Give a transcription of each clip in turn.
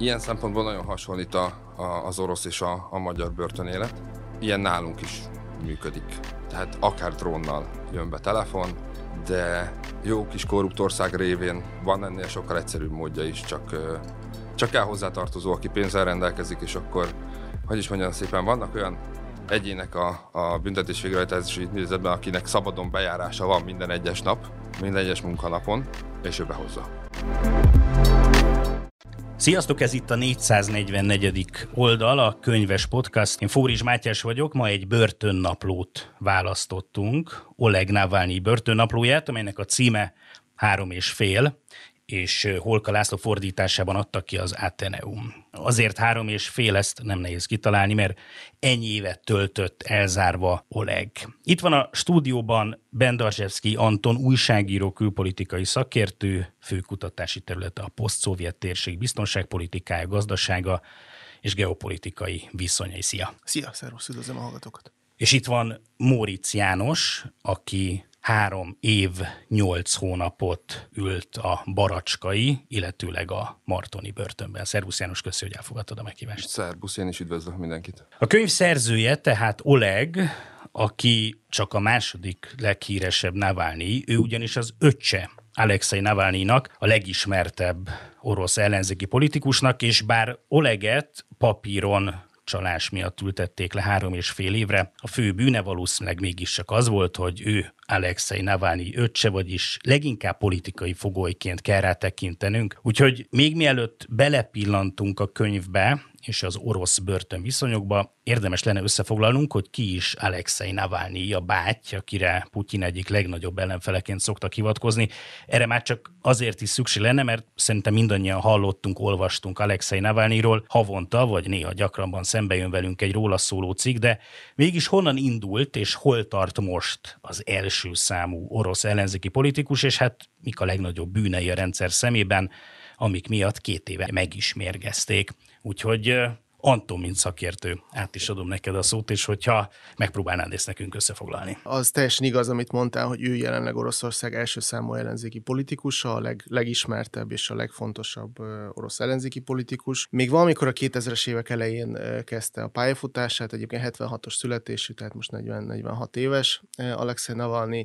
Ilyen szempontból nagyon hasonlít a, a, az orosz és a, a magyar börtönélet. Ilyen nálunk is működik. Tehát akár drónnal jön be telefon, de jó kis korrupt ország révén van ennél sokkal egyszerűbb módja is, csak, csak kell hozzátartozó, aki pénzzel rendelkezik, és akkor, hogy is mondjam szépen, vannak olyan egyének a, a büntetés végrehajtási intézetben, akinek szabadon bejárása van minden egyes nap, minden egyes munkanapon, és ő behozza. Sziasztok, ez itt a 444. oldal, a Könyves Podcast. Én Fóris Mátyás vagyok, ma egy börtönnaplót választottunk, Oleg Navalnyi börtönnaplóját, amelynek a címe három és fél, és Holka László fordításában adta ki az Ateneum. Azért három és fél ezt nem nehéz kitalálni, mert ennyi évet töltött elzárva Oleg. Itt van a stúdióban Bendarzsevszki Anton, újságíró, külpolitikai szakértő, főkutatási területe a poszt-szovjet térség biztonságpolitikája, gazdasága és geopolitikai viszonyai. Szia! Szia, szervusz, üdvözlöm a hallgatókat! És itt van Móricz János, aki három év, nyolc hónapot ült a baracskai, illetőleg a Martoni börtönben. Szervusz János, köszi, hogy elfogadtad a meghívást. Szervusz, én is üdvözlök mindenkit. A könyv szerzője tehát Oleg, aki csak a második leghíresebb Navalnyi, ő ugyanis az öccse Alexei Navalnyinak, a legismertebb orosz ellenzéki politikusnak, és bár Oleget papíron csalás miatt ültették le három és fél évre. A fő bűne valószínűleg mégiscsak az volt, hogy ő Alexei Navalnyi öccse, vagyis leginkább politikai fogolyként kell rá tekintenünk. Úgyhogy még mielőtt belepillantunk a könyvbe, és az orosz börtön viszonyokba. Érdemes lenne összefoglalnunk, hogy ki is Alexei Navalnyi, a báty, akire Putyin egyik legnagyobb ellenfeleként szoktak hivatkozni. Erre már csak azért is szükség lenne, mert szerintem mindannyian hallottunk, olvastunk Alexei Navalnyiról havonta, vagy néha gyakrabban szembe jön velünk egy róla szóló cikk, de mégis honnan indult és hol tart most az első számú orosz ellenzéki politikus, és hát mik a legnagyobb bűnei a rendszer szemében, amik miatt két éve meg is mérgezték. Úgyhogy Anton, mint szakértő, át is adom neked a szót, és hogyha megpróbálnád ezt nekünk összefoglalni. Az teljesen igaz, amit mondtál, hogy ő jelenleg Oroszország első számú ellenzéki politikusa, a leg, legismertebb és a legfontosabb orosz ellenzéki politikus. Még valamikor a 2000-es évek elején kezdte a pályafutását, egyébként 76-os születésű, tehát most 40-46 éves Alexei Navalnyi.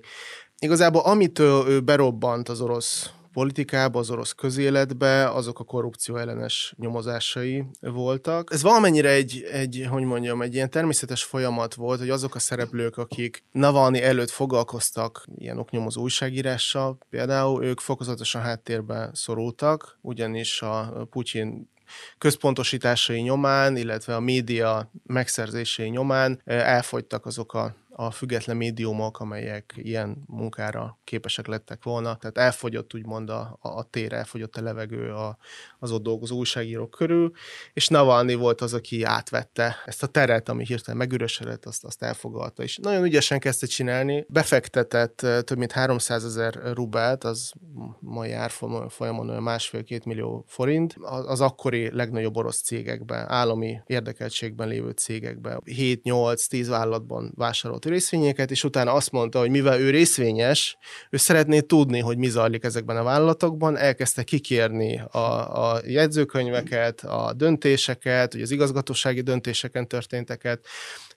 Igazából amitől ő berobbant az orosz politikába, az orosz közéletbe, azok a korrupció ellenes nyomozásai voltak. Ez valamennyire egy, egy, hogy mondjam, egy ilyen természetes folyamat volt, hogy azok a szereplők, akik Navalnyi előtt foglalkoztak ilyen oknyomozó újságírással, például ők fokozatosan háttérbe szorultak, ugyanis a Putyin központosításai nyomán, illetve a média megszerzései nyomán elfogytak azok a a független médiumok, amelyek ilyen munkára képesek lettek volna. Tehát elfogyott úgymond a, a, a tér, elfogyott a levegő a, az ott dolgozó újságírók körül, és Navalnyi volt az, aki átvette ezt a teret, ami hirtelen megürösödött, azt, azt elfogadta, és nagyon ügyesen kezdte csinálni. Befektetett több mint 300 ezer rubelt, az mai árfolyamon olyan másfél-két millió forint, az, akkori legnagyobb orosz cégekben, állami érdekeltségben lévő cégekben, 7-8-10 vállalatban vásárolt részvényeket, és utána azt mondta, hogy mivel ő részvényes, ő szeretné tudni, hogy mi zajlik ezekben a vállalatokban, elkezdte kikérni a, a jegyzőkönyveket, a döntéseket, hogy az igazgatósági döntéseken történteket,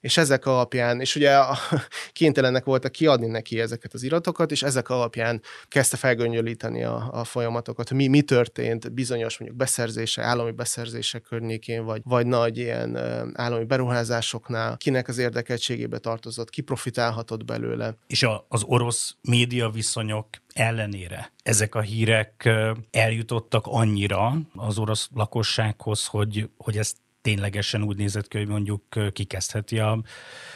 és ezek alapján, és ugye kénytelenek voltak kiadni neki ezeket az iratokat, és ezek alapján kezdte felgöngyölíteni a, a folyamatokat, mi, mi történt bizonyos mondjuk beszerzése, állami beszerzése környékén, vagy, vagy nagy ilyen állami beruházásoknál, kinek az érdekeltségébe tartozott, ki profitálhatott belőle. És a, az orosz média viszonyok ellenére ezek a hírek eljutottak annyira az orosz lakossághoz, hogy, hogy ezt ténylegesen úgy nézett ki, hogy mondjuk kikezdheti a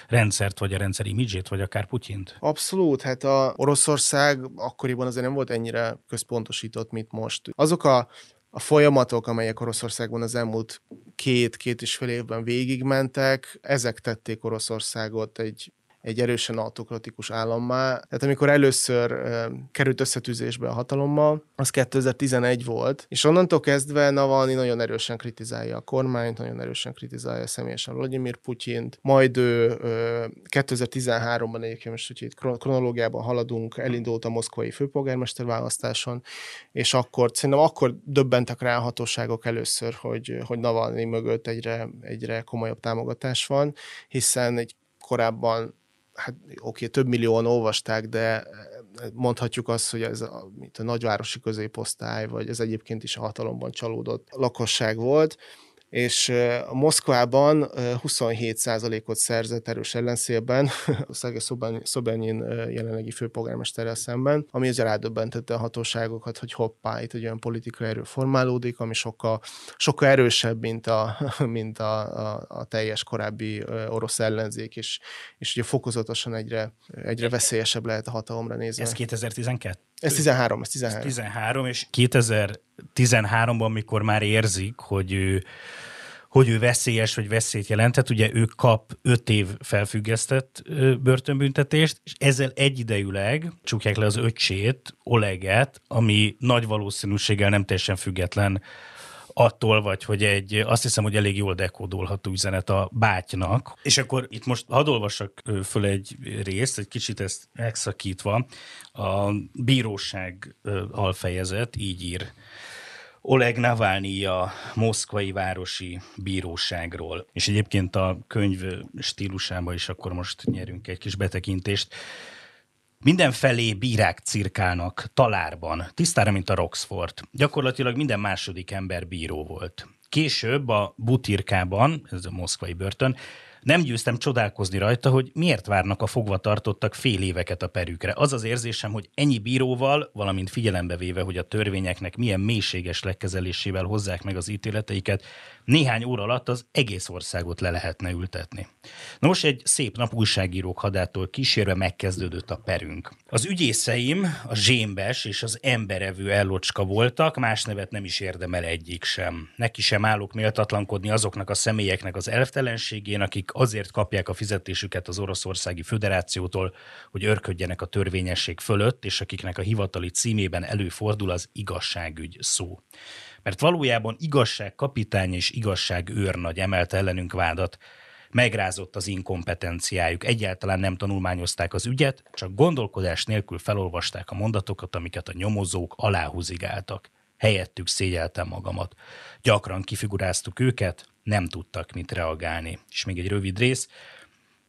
rendszert, vagy a rendszer imidzsét, vagy akár Putyint? Abszolút, hát a Oroszország akkoriban azért nem volt ennyire központosított, mint most. Azok a a folyamatok, amelyek Oroszországban az elmúlt két-két és fél évben végigmentek, ezek tették Oroszországot egy egy erősen autokratikus állammá. Tehát amikor először került összetűzésbe a hatalommal, az 2011 volt, és onnantól kezdve Navalnyi nagyon erősen kritizálja a kormányt, nagyon erősen kritizálja személyesen Vladimir Putyint, majd ő 2013-ban egyébként most, hogy itt kronológiában haladunk, elindult a moszkvai főpolgármester választáson, és akkor szerintem akkor döbbentek rá a hatóságok először, hogy, hogy Navalnyi mögött egyre, egyre komolyabb támogatás van, hiszen egy korábban hát oké, több millióan olvasták, de mondhatjuk azt, hogy ez a, mint a nagyvárosi középosztály, vagy ez egyébként is a hatalomban csalódott lakosság volt, és a Moszkvában 27%-ot szerzett erős ellenszélben, Szerge Szobenyin jelenlegi főpolgármesterrel szemben, ami azért rádöbbentette a hatóságokat, hogy hoppá, itt egy olyan politikai erő formálódik, ami sokkal, sokkal erősebb, mint a, mint a, a, a teljes korábbi orosz ellenzék, és, és ugye fokozatosan egyre, egyre veszélyesebb lehet a hatalomra nézve. Ez 2012? Ez 13, ez 13. Ez 13, és 2013-ban, mikor már érzik, hogy ő hogy ő veszélyes, vagy veszélyt jelentett. Ugye ő kap öt év felfüggesztett börtönbüntetést, és ezzel egyidejűleg csukják le az öcsét, Oleget, ami nagy valószínűséggel nem teljesen független attól vagy, hogy egy, azt hiszem, hogy elég jól dekódolható üzenet a bátynak. És akkor itt most hadd olvassak föl egy részt, egy kicsit ezt megszakítva. A bíróság alfejezet így ír. Oleg Navalnyi a Moszkvai Városi Bíróságról. És egyébként a könyv stílusába is akkor most nyerünk egy kis betekintést. Mindenfelé bírák cirkálnak, talárban, tisztára, mint a Roxford. Gyakorlatilag minden második ember bíró volt. Később a Butirkában, ez a moszkvai börtön, nem győztem csodálkozni rajta, hogy miért várnak a fogvatartottak fél éveket a perükre. Az az érzésem, hogy ennyi bíróval, valamint figyelembe véve, hogy a törvényeknek milyen mélységes legkezelésével hozzák meg az ítéleteiket, néhány óra alatt az egész országot le lehetne ültetni. Nos, egy szép nap újságírók hadától kísérve megkezdődött a perünk. Az ügyészeim a zsémbes és az emberevő ellocska voltak, más nevet nem is érdemel egyik sem. Neki sem állok méltatlankodni azoknak a személyeknek az elvtelenségén, akik azért kapják a fizetésüket az Oroszországi Föderációtól, hogy örködjenek a törvényesség fölött, és akiknek a hivatali címében előfordul az igazságügy szó mert valójában igazság kapitány és igazság őrnagy emelte ellenünk vádat, megrázott az inkompetenciájuk, egyáltalán nem tanulmányozták az ügyet, csak gondolkodás nélkül felolvasták a mondatokat, amiket a nyomozók aláhúzigáltak. Helyettük szégyeltem magamat. Gyakran kifiguráztuk őket, nem tudtak mit reagálni. És még egy rövid rész.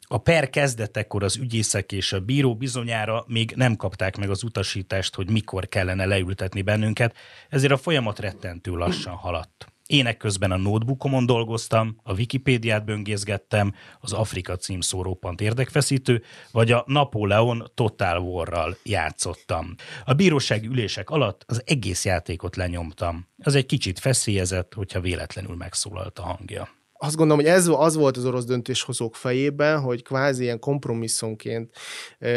A per kezdetekor az ügyészek és a bíró bizonyára még nem kapták meg az utasítást, hogy mikor kellene leültetni bennünket, ezért a folyamat rettentő lassan haladt. Ének közben a notebookomon dolgoztam, a Wikipédiát böngészgettem, az Afrika címszó roppant érdekfeszítő, vagy a Napóleon Total War-ral játszottam. A bírósági ülések alatt az egész játékot lenyomtam. Az egy kicsit feszélyezett, hogyha véletlenül megszólalt a hangja azt gondolom, hogy ez az volt az orosz döntéshozók fejében, hogy kvázi ilyen kompromisszumként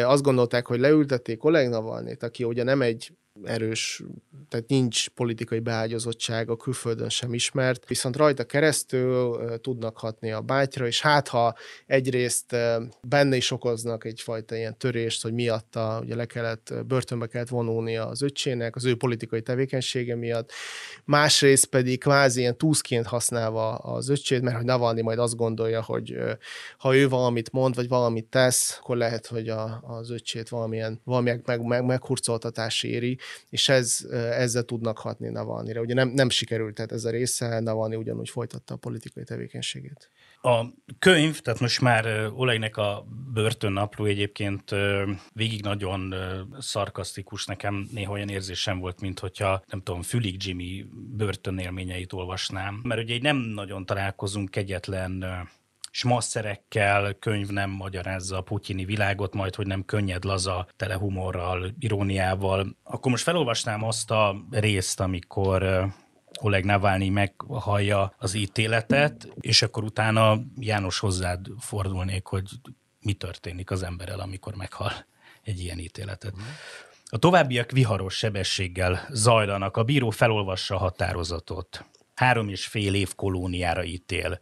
azt gondolták, hogy leültették Oleg Navalnyit, aki ugye nem egy erős, tehát nincs politikai beágyazottság, a külföldön sem ismert, viszont rajta keresztül tudnak hatni a bátyra, és hát ha egyrészt benne is okoznak egyfajta ilyen törést, hogy miatta ugye le kellett, börtönbe kellett vonulnia az öccsének, az ő politikai tevékenysége miatt, másrészt pedig kvázi ilyen túszként használva az öccsét, mert hogy Navalnyi majd azt gondolja, hogy ha ő valamit mond, vagy valamit tesz, akkor lehet, hogy a, az öccsét valamilyen, valamilyen meg, meg, meghurcoltatás éri, és ez, ezzel tudnak hatni Navalnyira. Ugye nem, nem sikerült, tehát ez a része, Navalnyi ugyanúgy folytatta a politikai tevékenységét. A könyv, tehát most már Olejnek a börtönnapló egyébként végig nagyon szarkasztikus, nekem néha olyan érzésem volt, mint hogyha nem tudom, Fülig Jimmy börtönélményeit olvasnám, mert ugye nem nagyon találkozunk kegyetlen smasszerekkel, könyv nem magyarázza a putyini világot, majd hogy nem könnyed, laza, telehumorral, iróniával. Akkor most felolvasnám azt a részt, amikor Oleg Navalnyi meghallja az ítéletet, és akkor utána János hozzád fordulnék, hogy mi történik az emberrel, amikor meghal egy ilyen ítéletet. A továbbiak viharos sebességgel zajlanak. A bíró felolvassa a határozatot. Három és fél év kolóniára ítél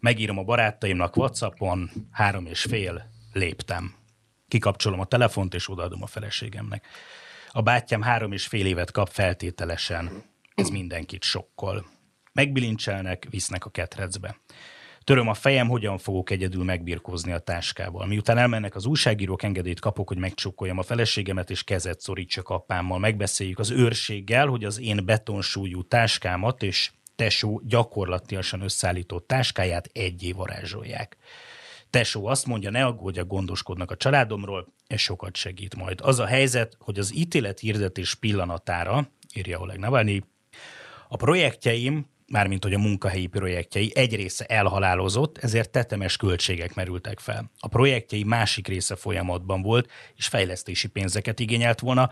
megírom a barátaimnak Whatsappon, három és fél, léptem. Kikapcsolom a telefont, és odaadom a feleségemnek. A bátyám három és fél évet kap feltételesen. Ez mindenkit sokkol. Megbilincselnek, visznek a ketrecbe. Töröm a fejem, hogyan fogok egyedül megbirkózni a táskával. Miután elmennek az újságírók, engedélyt kapok, hogy megcsukkoljam a feleségemet, és kezet szorítsak apámmal. Megbeszéljük az őrséggel, hogy az én betonsúlyú táskámat és tesó gyakorlatilag összeállított táskáját egyé varázsolják. Tesó azt mondja, ne aggódjak, gondoskodnak a családomról, ez sokat segít majd. Az a helyzet, hogy az ítélet hirdetés pillanatára, írja Oleg Navalnyi, a projektjeim, mármint hogy a munkahelyi projektjei egy része elhalálozott, ezért tetemes költségek merültek fel. A projektjei másik része folyamatban volt, és fejlesztési pénzeket igényelt volna.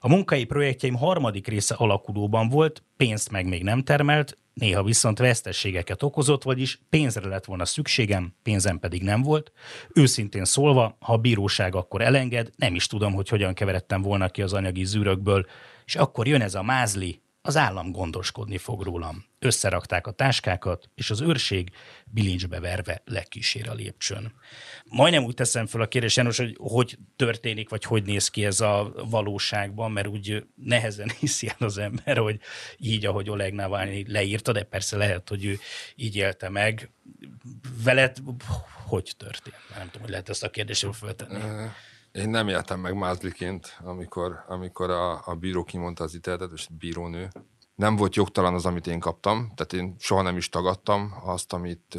A munkai projektjeim harmadik része alakulóban volt, pénzt meg még nem termelt, néha viszont vesztességeket okozott, vagyis pénzre lett volna szükségem, pénzem pedig nem volt. Őszintén szólva, ha a bíróság akkor elenged, nem is tudom, hogy hogyan keveredtem volna ki az anyagi zűrökből, és akkor jön ez a mázli, az állam gondoskodni fog rólam. Összerakták a táskákat, és az őrség bilincsbe verve legkísér a lépcsőn. Majdnem úgy teszem fel a kérdést, János, hogy hogy történik, vagy hogy néz ki ez a valóságban, mert úgy nehezen hiszi el az ember, hogy így, ahogy Oleg Navalnyi leírta, de persze lehet, hogy ő így élte meg. Veled hogy történt? Nem tudom, hogy lehet ezt a kérdést föltenni. Én nem éltem meg mázliként, amikor, amikor a, a bíró kimondta az ítéletet, és bírónő. Nem volt jogtalan az, amit én kaptam, tehát én soha nem is tagadtam azt, amit,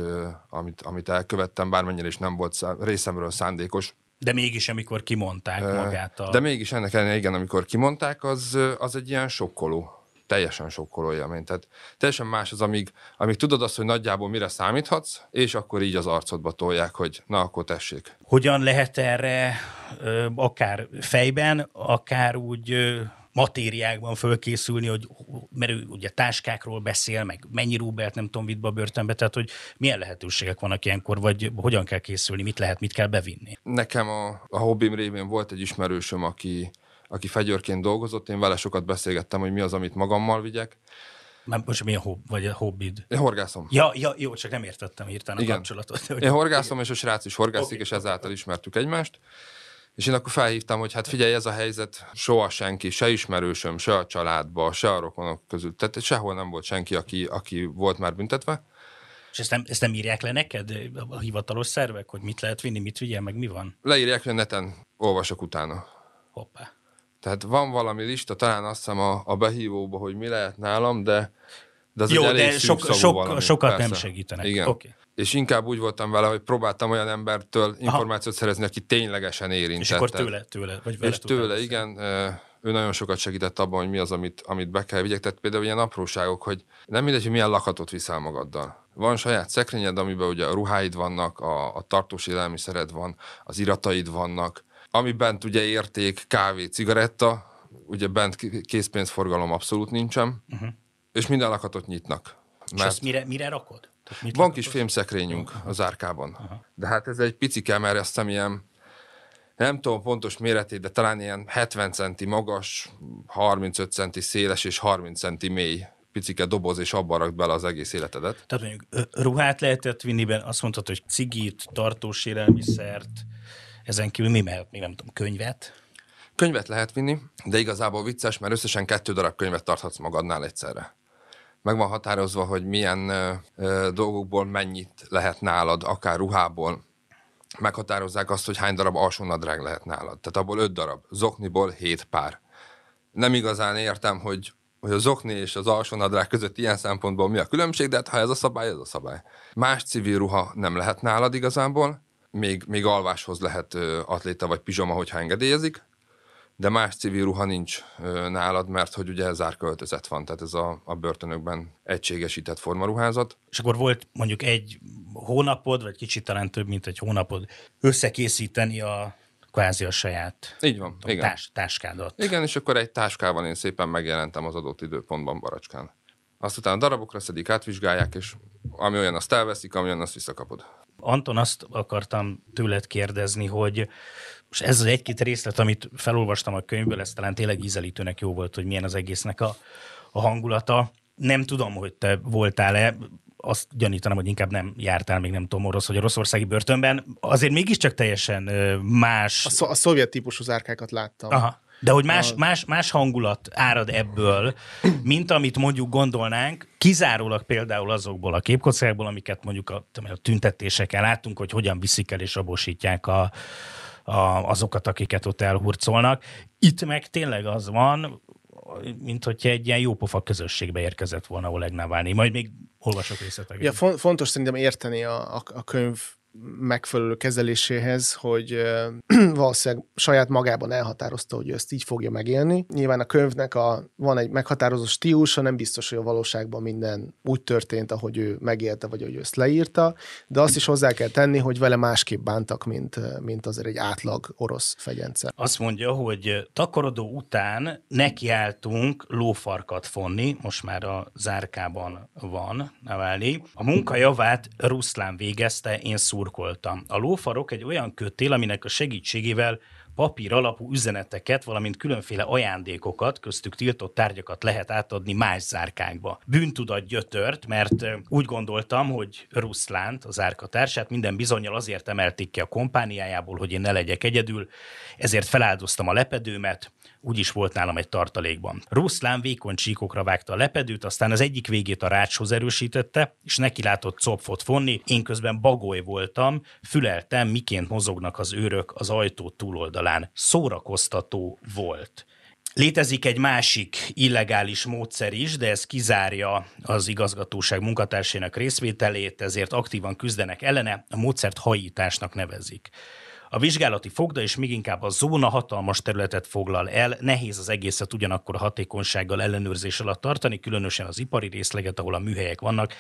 amit, amit elkövettem, bármennyire is nem volt szá- részemről szándékos. De mégis, amikor kimondták magát a... De mégis ennek ellenére, igen, amikor kimondták, az, az egy ilyen sokkoló teljesen sokkoló élmény. Tehát teljesen más az, amíg, amíg tudod azt, hogy nagyjából mire számíthatsz, és akkor így az arcodba tolják, hogy na, akkor tessék. Hogyan lehet erre akár fejben, akár úgy matériákban fölkészülni, hogy, mert ő ugye táskákról beszél, meg mennyi rúbelt nem tudom vitbe a börtönbe, tehát hogy milyen lehetőségek vannak ilyenkor, vagy hogyan kell készülni, mit lehet, mit kell bevinni? Nekem a, a hobbim révén volt egy ismerősöm, aki, aki fegyőrként dolgozott, én vele sokat beszélgettem, hogy mi az, amit magammal vigyek. Már most milyen hob, vagy a hobbid? Én horgászom. Ja, ja, jó, csak nem értettem hirtelen Igen. a kapcsolatot. Hogy... Én horgászom, és a srác is horgászik, okay. és ezáltal ismertük egymást. És én akkor felhívtam, hogy hát figyelj, ez a helyzet, soha senki, se ismerősöm, se a családba, se a rokonok közül, tehát sehol nem volt senki, aki, aki volt már büntetve. És ezt nem, ezt nem írják le neked a hivatalos szervek, hogy mit lehet vinni, mit vigyel, meg mi van? Leírják, hogy neten olvasok utána. Hoppá. Tehát van valami lista, talán azt hiszem a, a behívóba, hogy mi lehet nálam, de, de az Jó, egy elég de sok, sok, valami, sokat persze. nem segítenek. Igen. Okay. És inkább úgy voltam vele, hogy próbáltam olyan embertől információt Aha. szerezni, aki ténylegesen érintett. És akkor tőle, tőle, vagy vele És tőle, igen. Ő nagyon sokat segített abban, hogy mi az, amit, amit be kell vigyek. Tehát például ilyen apróságok, hogy nem mindegy, hogy milyen lakatot viszel magaddal. Van saját szekrényed, amiben ugye a ruháid vannak, a, a tartós élelmiszered van, az irataid vannak, ami bent ugye érték, kávé, cigaretta, ugye bent készpénzforgalom abszolút nincsen, uh-huh. és minden lakatot nyitnak. És ezt mire, mire rakod? mit van kis fémszekrényünk uh-huh. az árkában. Uh-huh. De hát ez egy picike, mert ezt ilyen, nem tudom pontos méretét, de talán ilyen 70 centi magas, 35 centi széles és 30 centi mély picike doboz, és abban rak bele az egész életedet. Tehát mondjuk ruhát lehetett vinni, azt mondtad, hogy cigit, tartós élelmiszert, ezen kívül mi mehet? Még nem tudom, könyvet? Könyvet lehet vinni, de igazából vicces, mert összesen kettő darab könyvet tarthatsz magadnál egyszerre. Meg van határozva, hogy milyen ö, ö, dolgokból mennyit lehet nálad, akár ruhából. Meghatározzák azt, hogy hány darab alsónadrág lehet nálad. Tehát abból öt darab, zokniból hét pár. Nem igazán értem, hogy hogy a zokni és az alsónadrág között ilyen szempontból mi a különbség, de hát ha ez a szabály, ez a szabály. Más civil ruha nem lehet nálad igazából, még, még alváshoz lehet atléta vagy pizsama, hogyha engedélyezik, de más civil ruha nincs nálad, mert hogy ugye zárköltözet van, tehát ez a, a börtönökben egységesített formaruházat. És akkor volt mondjuk egy hónapod, vagy kicsit talán több, mint egy hónapod összekészíteni a kvázi a saját Így van, tudom, igen. Tás, táskádat. Igen, és akkor egy táskával én szépen megjelentem az adott időpontban Baracskán. Azt utána darabokra szedik, átvizsgálják, és ami olyan, azt elveszik, ami olyan, azt visszakapod. Anton, azt akartam tőled kérdezni, hogy most ez az egy-két részlet, amit felolvastam a könyvből, ez talán tényleg ízelítőnek jó volt, hogy milyen az egésznek a, a hangulata. Nem tudom, hogy te voltál-e azt gyanítanám, hogy inkább nem jártál még nem tudom orosz vagy oroszországi börtönben. Azért mégiscsak teljesen más... A, szo- a szovjet típusú zárkákat láttam. Aha. De hogy más, más, más hangulat árad ebből, mint amit mondjuk gondolnánk, kizárólag például azokból a képkockákból, amiket mondjuk a, a tüntetéseken láttunk, hogy hogyan viszik el és rabosítják a, a, azokat, akiket ott elhurcolnak. Itt meg tényleg az van, mint hogyha egy ilyen jópofa közösségbe érkezett volna Oleg Navalnyi. Majd még olvasok részleteket. Ja, fontos szerintem érteni a, a, a könyv megfelelő kezeléséhez, hogy valószínűleg saját magában elhatározta, hogy ő ezt így fogja megélni. Nyilván a könyvnek a, van egy meghatározó stílusa, nem biztos, hogy a valóságban minden úgy történt, ahogy ő megélte, vagy ahogy ő ezt leírta, de azt is hozzá kell tenni, hogy vele másképp bántak, mint, mint azért egy átlag orosz fegyence. Azt mondja, hogy takarodó után nekiálltunk lófarkat fonni, most már a zárkában van Navalnyi. A munka javát Ruszlán végezte, én szúr szurkoltam. A lófarok egy olyan kötél, aminek a segítségével papír alapú üzeneteket, valamint különféle ajándékokat, köztük tiltott tárgyakat lehet átadni más zárkákba. Bűntudat gyötört, mert úgy gondoltam, hogy Ruszlánt, az árkatársát minden bizonyal azért emelték ki a kompániájából, hogy én ne legyek egyedül, ezért feláldoztam a lepedőmet, úgy is volt nálam egy tartalékban. Ruszlán vékony csíkokra vágta a lepedőt, aztán az egyik végét a rácshoz erősítette, és neki látott copfot fonni, én közben bagoly voltam, füleltem, miként mozognak az őrök az ajtó túloldalán. Szórakoztató volt. Létezik egy másik illegális módszer is, de ez kizárja az igazgatóság munkatársának részvételét, ezért aktívan küzdenek ellene, a módszert hajításnak nevezik. A vizsgálati fogda és még inkább a zóna hatalmas területet foglal el, nehéz az egészet ugyanakkor hatékonysággal ellenőrzés alatt tartani, különösen az ipari részleget, ahol a műhelyek vannak,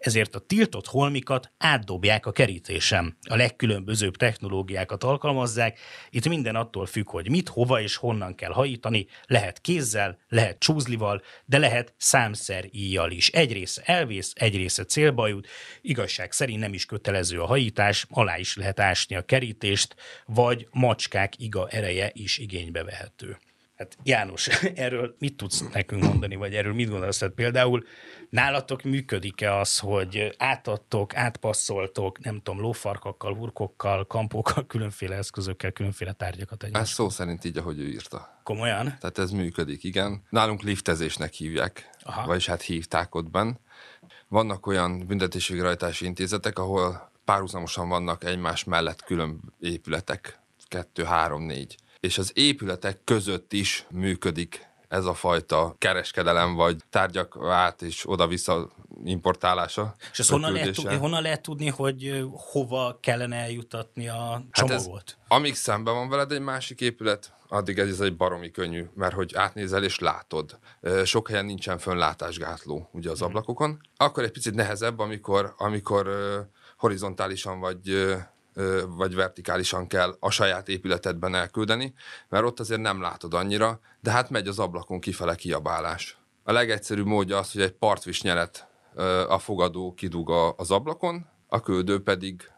ezért a tiltott holmikat átdobják a kerítésem. A legkülönbözőbb technológiákat alkalmazzák, itt minden attól függ, hogy mit, hova és honnan kell hajítani, lehet kézzel, lehet csúzlival, de lehet számszer íjjal is. Egy része elvész, egy része célba jut, igazság szerint nem is kötelező a hajítás, alá is lehet ásni a kerítést, vagy macskák iga ereje is igénybe vehető. Hát János, erről mit tudsz nekünk mondani, vagy erről mit gondolsz? Tehát például nálatok működik-e az, hogy átadtok, átpasszoltok, nem tudom, lófarkakkal, hurkokkal, kampókkal, különféle eszközökkel, különféle tárgyakat egymásra? Ez szó szerint így, ahogy ő írta. Komolyan? Tehát ez működik, igen. Nálunk liftezésnek hívják, Aha. vagyis hát hívták ott benn. Vannak olyan büntetésvégrehajtási intézetek, ahol párhuzamosan vannak egymás mellett külön épületek, kettő, három, négy és az épületek között is működik ez a fajta kereskedelem, vagy tárgyak át és oda-vissza importálása. És ezt honnan lehet, tudni, honnan lehet tudni, hogy hova kellene eljutatni a csomagot? Hát ez, amíg szemben van veled egy másik épület, addig ez egy baromi könnyű, mert hogy átnézel és látod. Sok helyen nincsen fönnlátásgátló ugye az mhm. ablakokon. Akkor egy picit nehezebb, amikor, amikor horizontálisan vagy vagy vertikálisan kell a saját épületedben elküldeni, mert ott azért nem látod annyira, de hát megy az ablakon kifele kiabálás. A legegyszerűbb módja az, hogy egy partvisnyelet a fogadó kidug az ablakon, a küldő pedig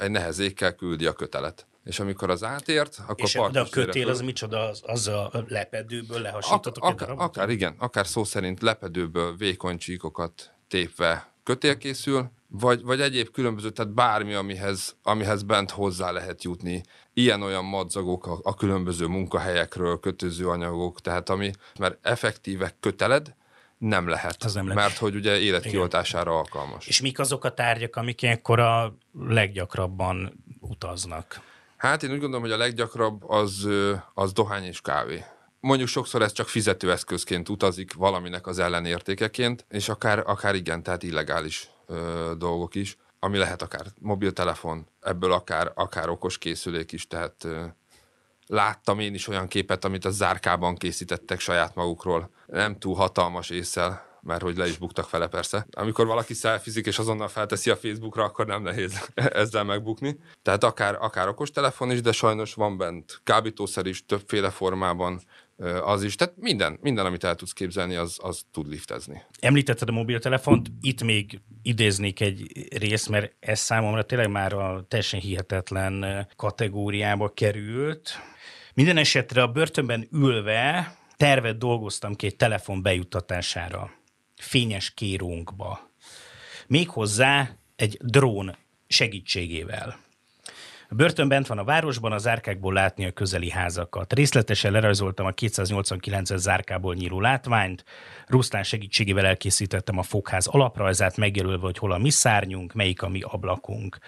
egy nehezékkel küldi a kötelet. És amikor az átért, akkor És de a kötél az micsoda? Az, az a lepedőből lehasítotok ak- akár, akár igen, akár szó szerint lepedőből vékony csíkokat tépve kötél készül, vagy, vagy egyéb különböző, tehát bármi, amihez, amihez bent hozzá lehet jutni. Ilyen-olyan madzagok a, a különböző munkahelyekről, kötöző anyagok, tehát ami, mert effektíve köteled, nem lehet, Az nem lehet. mert hogy ugye életkioltására alkalmas. És mik azok a tárgyak, amik ilyenkor a leggyakrabban utaznak? Hát én úgy gondolom, hogy a leggyakrabb az, az dohány és kávé. Mondjuk sokszor ez csak fizetőeszközként utazik valaminek az ellenértékeként, és akár, akár igen, tehát illegális ö, dolgok is, ami lehet akár mobiltelefon, ebből akár, akár okos készülék is, tehát láttam én is olyan képet, amit a zárkában készítettek saját magukról, nem túl hatalmas észsel, mert hogy le is buktak fele persze. Amikor valaki szelfizik és azonnal felteszi a Facebookra, akkor nem nehéz ezzel megbukni. Tehát akár, akár okos telefon is, de sajnos van bent kábítószer is többféle formában, az is. Tehát minden, minden amit el tudsz képzelni, az, az tud liftezni. Említetted a mobiltelefont, itt még idéznék egy részt, mert ez számomra tényleg már a teljesen hihetetlen kategóriába került. Minden esetre a börtönben ülve tervet dolgoztam ki egy telefon bejuttatására. Fényes kérunkba Méghozzá egy drón segítségével. A börtön bent van a városban, az árkákból látni a közeli házakat. Részletesen lerajzoltam a 289-es zárkából nyíló látványt, Rusztán segítségével elkészítettem a fogház alaprajzát, megjelölve, hogy hol a mi szárnyunk, melyik a mi ablakunk.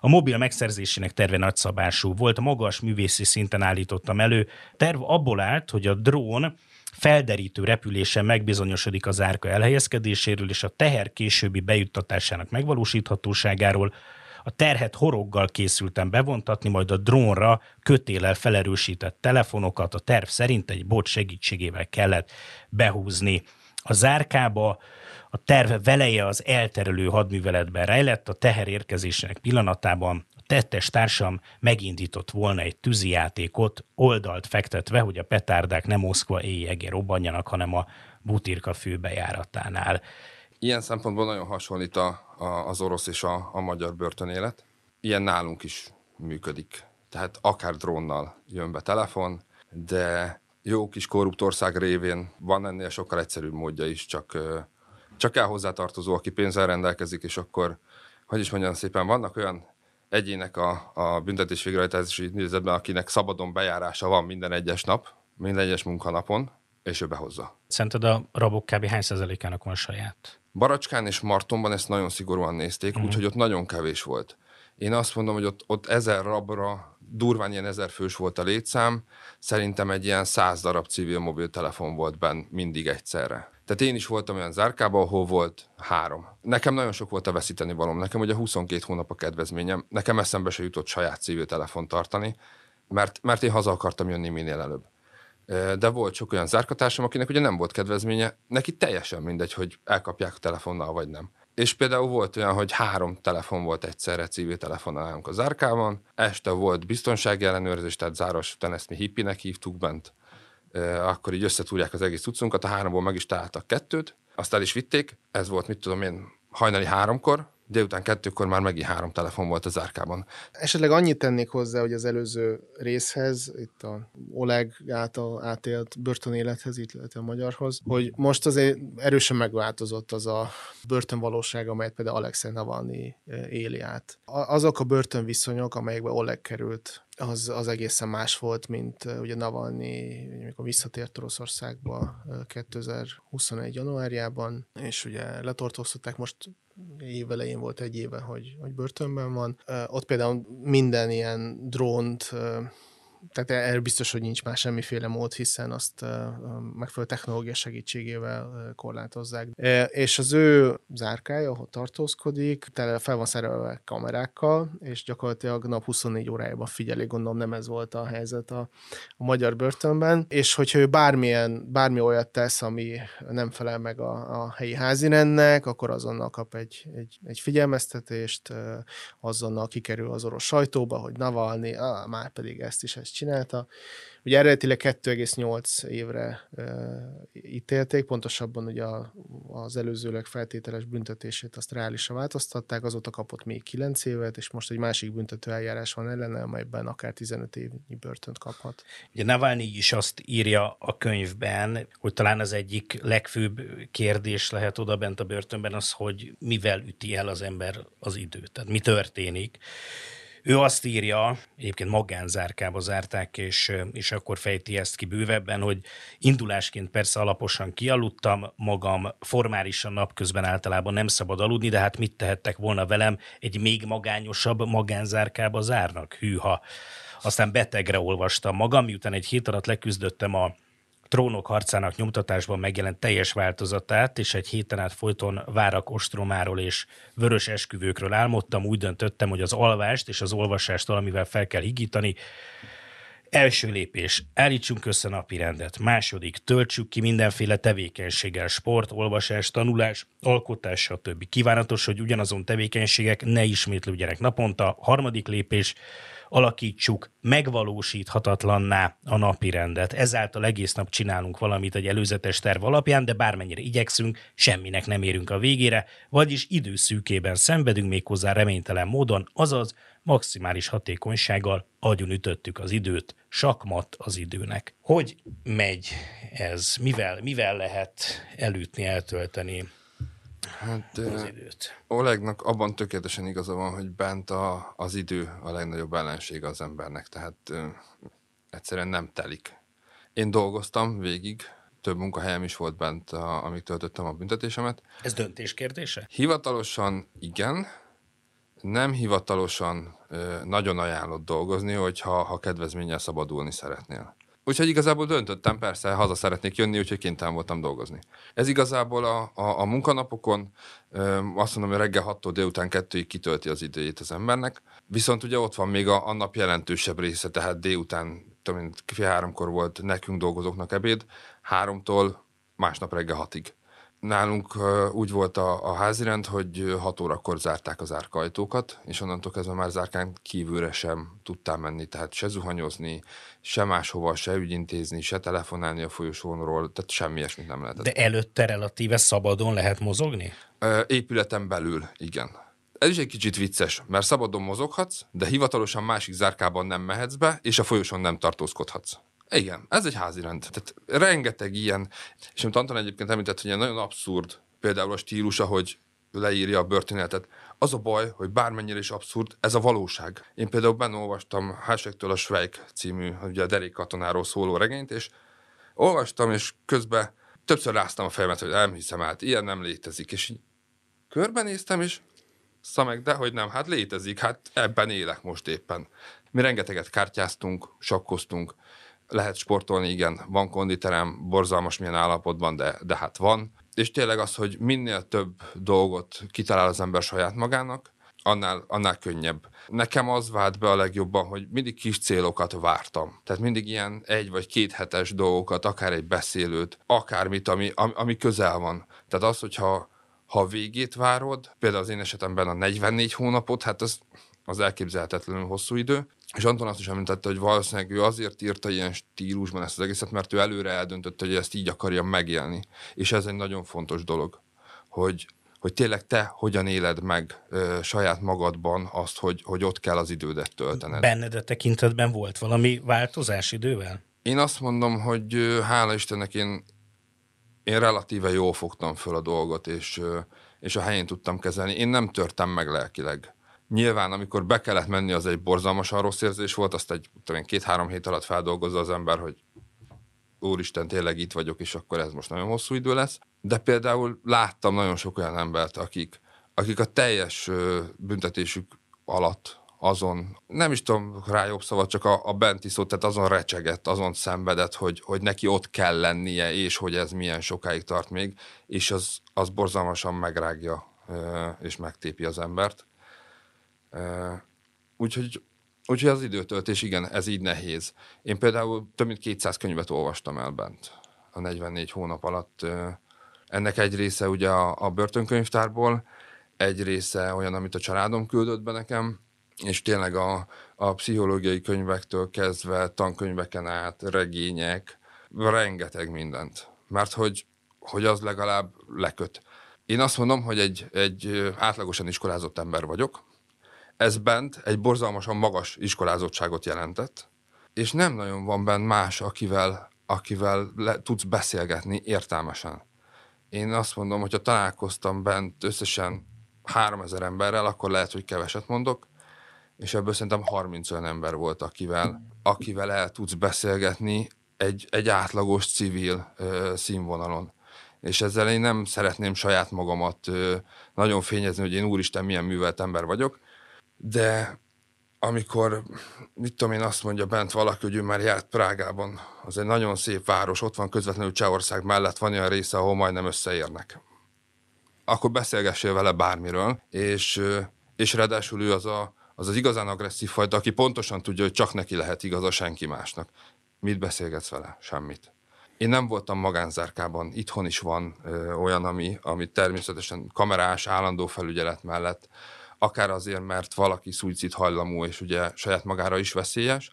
A mobil megszerzésének terve nagyszabású volt, magas művészi szinten állítottam elő. Terv abból állt, hogy a drón felderítő repülésen megbizonyosodik az árka elhelyezkedéséről és a teher későbbi bejuttatásának megvalósíthatóságáról, a terhet horoggal készültem bevontatni, majd a drónra kötélel felerősített telefonokat a terv szerint egy bot segítségével kellett behúzni. A zárkába a terv veleje az elterelő hadműveletben rejlett, a teher érkezésének pillanatában a tettes társam megindított volna egy tűzijátékot, oldalt fektetve, hogy a petárdák nem Moszkva éjjegé robbanjanak, hanem a Butirka főbejáratánál. Ilyen szempontból nagyon hasonlít a, a, az orosz és a, a magyar börtönélet. Ilyen nálunk is működik. Tehát akár drónnal jön be telefon, de jó kis korruptország révén van ennél sokkal egyszerűbb módja is, csak, csak el hozzátartozó, aki pénzzel rendelkezik, és akkor, hogy is mondjam szépen, vannak olyan egyének a, a büntetés végrehajtási intézetben, akinek szabadon bejárása van minden egyes nap, minden egyes munkanapon, és ő behozza. Szerinted a rabok kb. hány százalékának van saját? Baracskán és Martonban ezt nagyon szigorúan nézték, uh-huh. úgyhogy ott nagyon kevés volt. Én azt mondom, hogy ott, ott ezer rabra, durván ilyen ezer fős volt a létszám, szerintem egy ilyen száz darab civil mobiltelefon volt benn mindig egyszerre. Tehát én is voltam olyan zárkában, ahol volt három. Nekem nagyon sok volt a veszíteni valóm. Nekem ugye 22 hónap a kedvezményem. Nekem eszembe se jutott saját civil telefon tartani, mert, mert én haza akartam jönni minél előbb de volt sok olyan zárkatársam, akinek ugye nem volt kedvezménye, neki teljesen mindegy, hogy elkapják a telefonnal, vagy nem. És például volt olyan, hogy három telefon volt egyszerre civil telefonálunk a zárkában, este volt biztonsági ellenőrzés, tehát záros után ezt mi hippinek hívtuk bent, akkor így összetúrják az egész utcunkat, a háromból meg is találtak kettőt, azt el is vitték, ez volt, mit tudom én, hajnali háromkor, délután kettőkor már megint három telefon volt az árkában. Esetleg annyit tennék hozzá, hogy az előző részhez, itt a Oleg által átélt börtönélethez, illetve a magyarhoz, hogy most azért erősen megváltozott az a börtönvalóság, amelyet például Alexei Navalnyi eh, éli át. Azok a börtönviszonyok, amelyekbe Oleg került az, az egészen más volt, mint uh, ugye Navalnyi, amikor visszatért Oroszországba uh, 2021. januárjában, és ugye letartóztatták, most évelején volt egy éve, hogy, hogy börtönben van. Ott például minden ilyen drónt tehát erről biztos, hogy nincs már semmiféle mód, hiszen azt megfelelő technológia segítségével korlátozzák. És az ő zárkája, ahol tartózkodik, tele fel van szerelve kamerákkal, és gyakorlatilag nap 24 órájában figyeli, gondolom nem ez volt a helyzet a, a magyar börtönben, és hogyha ő bármilyen, bármi olyat tesz, ami nem felel meg a, a helyi házirendnek, akkor azonnal kap egy, egy, egy figyelmeztetést, azonnal kikerül az orosz sajtóba, hogy Navalni, ah, már pedig ezt is ezt csinálta. Ugye eredetileg 2,8 évre e, ítélték, pontosabban ugye a, az előzőleg feltételes büntetését azt reálisan változtatták, azóta kapott még 9 évet, és most egy másik büntető eljárás van ellene, amelyben akár 15 évnyi börtönt kaphat. Ugye Navalnyi is azt írja a könyvben, hogy talán az egyik legfőbb kérdés lehet oda bent a börtönben az, hogy mivel üti el az ember az időt, tehát mi történik. Ő azt írja, egyébként magánzárkába zárták, és, és akkor fejti ezt ki bővebben, hogy indulásként persze alaposan kialudtam magam, formálisan napközben általában nem szabad aludni, de hát mit tehettek volna velem, egy még magányosabb magánzárkába zárnak, hűha. Aztán betegre olvastam magam, miután egy hét alatt leküzdöttem a trónok harcának nyomtatásban megjelent teljes változatát, és egy héten át folyton várak ostromáról és vörös esküvőkről álmodtam, úgy döntöttem, hogy az alvást és az olvasást valamivel fel kell higítani. Első lépés, állítsunk össze napi rendet. Második, töltsük ki mindenféle tevékenységgel, sport, olvasás, tanulás, alkotás, stb. Kívánatos, hogy ugyanazon tevékenységek ne ismétlődjenek naponta. Harmadik lépés, alakítsuk megvalósíthatatlanná a napi rendet. Ezáltal egész nap csinálunk valamit egy előzetes terv alapján, de bármennyire igyekszünk, semminek nem érünk a végére, vagyis időszűkében szenvedünk méghozzá reménytelen módon, azaz maximális hatékonysággal agyon ütöttük az időt, sakmat az időnek. Hogy megy ez? Mivel, mivel lehet elütni, eltölteni Hát az időt. Olegnak abban tökéletesen igaza van, hogy bent a, az idő a legnagyobb ellenség az embernek, tehát ö, egyszerűen nem telik. Én dolgoztam végig, több munkahelyem is volt bent, a, amíg töltöttem a büntetésemet. Ez döntés kérdése? Hivatalosan igen, nem hivatalosan ö, nagyon ajánlott dolgozni, hogyha ha kedvezménnyel szabadulni szeretnél. Úgyhogy igazából döntöttem, persze, haza szeretnék jönni, úgyhogy kénytelen voltam dolgozni. Ez igazából a, a, a munkanapokon ö, azt mondom, hogy reggel 6-tól délután 2-ig kitölti az idejét az embernek, viszont ugye ott van még a, a nap jelentősebb része, tehát délután, tudom én, fél háromkor volt nekünk dolgozóknak ebéd, háromtól másnap reggel hatig. Nálunk úgy volt a, a házirend, hogy 6 órakor zárták az árkajtókat, és onnantól kezdve már zárkán kívülre sem tudtál menni, tehát se zuhanyozni, se máshova, se ügyintézni, se telefonálni a folyosónról, tehát semmi ilyesmit nem lehetett. De előtte relatíve szabadon lehet mozogni? Épületen belül, igen. Ez is egy kicsit vicces, mert szabadon mozoghatsz, de hivatalosan másik zárkában nem mehetsz be, és a folyosón nem tartózkodhatsz. Igen, ez egy házi rend. Tehát rengeteg ilyen, és amit Anton egyébként említett, hogy ilyen nagyon abszurd, például a stílus, ahogy leírja a börtönéletet. Az a baj, hogy bármennyire is abszurd, ez a valóság. Én például benne olvastam Hásektől a Schweik című, ugye a derék katonáról szóló regényt, és olvastam, és közben többször ráztam a fejemet, hogy nem hiszem át, ilyen nem létezik, és így körbenéztem, és szamek, de hogy nem, hát létezik, hát ebben élek most éppen. Mi rengeteget kártyáztunk, sakkoztunk, lehet sportolni, igen, van konditerem, borzalmas milyen állapotban, de, de hát van. És tényleg az, hogy minél több dolgot kitalál az ember saját magának, annál, annál könnyebb. Nekem az vált be a legjobban, hogy mindig kis célokat vártam. Tehát mindig ilyen egy vagy két hetes dolgokat, akár egy beszélőt, akármit, ami, ami, közel van. Tehát az, hogyha ha a végét várod, például az én esetemben a 44 hónapot, hát az, az elképzelhetetlenül hosszú idő. És Anton azt is említette, hogy valószínűleg ő azért írta ilyen stílusban ezt az egészet, mert ő előre eldöntötte, hogy ezt így akarja megélni. És ez egy nagyon fontos dolog, hogy, hogy tényleg te hogyan éled meg ö, saját magadban azt, hogy, hogy ott kell az idődet töltened. Benned a tekintetben volt valami változás idővel? Én azt mondom, hogy hála Istennek én, én relatíve jól fogtam föl a dolgot, és, és a helyén tudtam kezelni. Én nem törtem meg lelkileg. Nyilván, amikor be kellett menni, az egy borzalmasan rossz érzés volt, azt egy két-három hét alatt feldolgozza az ember, hogy úristen, tényleg itt vagyok, és akkor ez most nagyon hosszú idő lesz. De például láttam nagyon sok olyan embert, akik, akik a teljes büntetésük alatt azon, nem is tudom rá jobb szavat, csak a, a benti szó, tehát azon recsegett, azon szenvedett, hogy, hogy neki ott kell lennie, és hogy ez milyen sokáig tart még, és az, az borzalmasan megrágja és megtépi az embert. Úgyhogy, úgyhogy az időtöltés, igen, ez így nehéz. Én például több mint 200 könyvet olvastam el bent a 44 hónap alatt. Ennek egy része ugye a, a börtönkönyvtárból, egy része olyan, amit a családom küldött be nekem, és tényleg a, a pszichológiai könyvektől kezdve, tankönyveken át, regények, rengeteg mindent. Mert hogy, hogy az legalább leköt. Én azt mondom, hogy egy, egy átlagosan iskolázott ember vagyok. Ez bent egy borzalmasan magas iskolázottságot jelentett, és nem nagyon van bent más, akivel, akivel le, tudsz beszélgetni értelmesen. Én azt mondom, hogyha találkoztam bent összesen 3000 emberrel, akkor lehet, hogy keveset mondok, és ebből szerintem 30 olyan ember volt, akivel, akivel el tudsz beszélgetni egy, egy átlagos civil ö, színvonalon. És ezzel én nem szeretném saját magamat ö, nagyon fényezni, hogy én úristen milyen művelt ember vagyok, de amikor, mit tudom én, azt mondja bent valaki, hogy ő már járt Prágában, az egy nagyon szép város, ott van közvetlenül Csehország mellett, van olyan része, ahol majdnem összeérnek. Akkor beszélgessél vele bármiről, és, és ráadásul ő az, a, az az igazán agresszív fajta, aki pontosan tudja, hogy csak neki lehet igaza senki másnak. Mit beszélgetsz vele? Semmit. Én nem voltam magánzárkában, itthon is van ö, olyan, ami, ami természetesen kamerás, állandó felügyelet mellett, akár azért, mert valaki szuicid hajlamú, és ugye saját magára is veszélyes,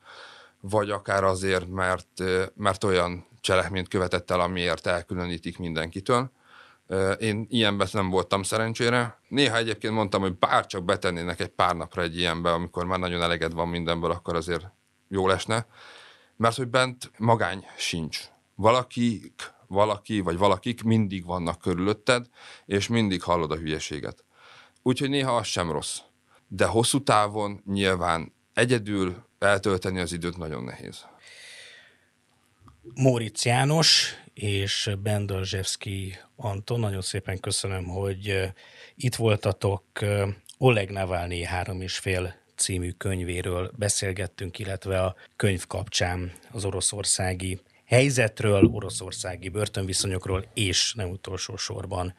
vagy akár azért, mert, mert olyan cselekményt követett el, amiért elkülönítik mindenkitől. Én ilyenben nem voltam szerencsére. Néha egyébként mondtam, hogy bárcsak betennének egy pár napra egy ilyenbe, amikor már nagyon eleged van mindenből, akkor azért jó lesne. Mert hogy bent magány sincs. Valakik, valaki vagy valakik mindig vannak körülötted, és mindig hallod a hülyeséget. Úgyhogy néha az sem rossz. De hosszú távon nyilván egyedül eltölteni az időt nagyon nehéz. Móricz János és Bendalzsevszki Anton, nagyon szépen köszönöm, hogy itt voltatok. Oleg Navalnyi három és fél című könyvéről beszélgettünk, illetve a könyv kapcsán az oroszországi helyzetről, oroszországi börtönviszonyokról, és nem utolsó sorban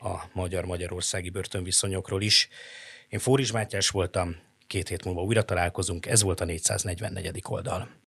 a magyar-magyarországi börtönviszonyokról is. Én Fóris Mátyás voltam, két hét múlva újra találkozunk, ez volt a 444. oldal.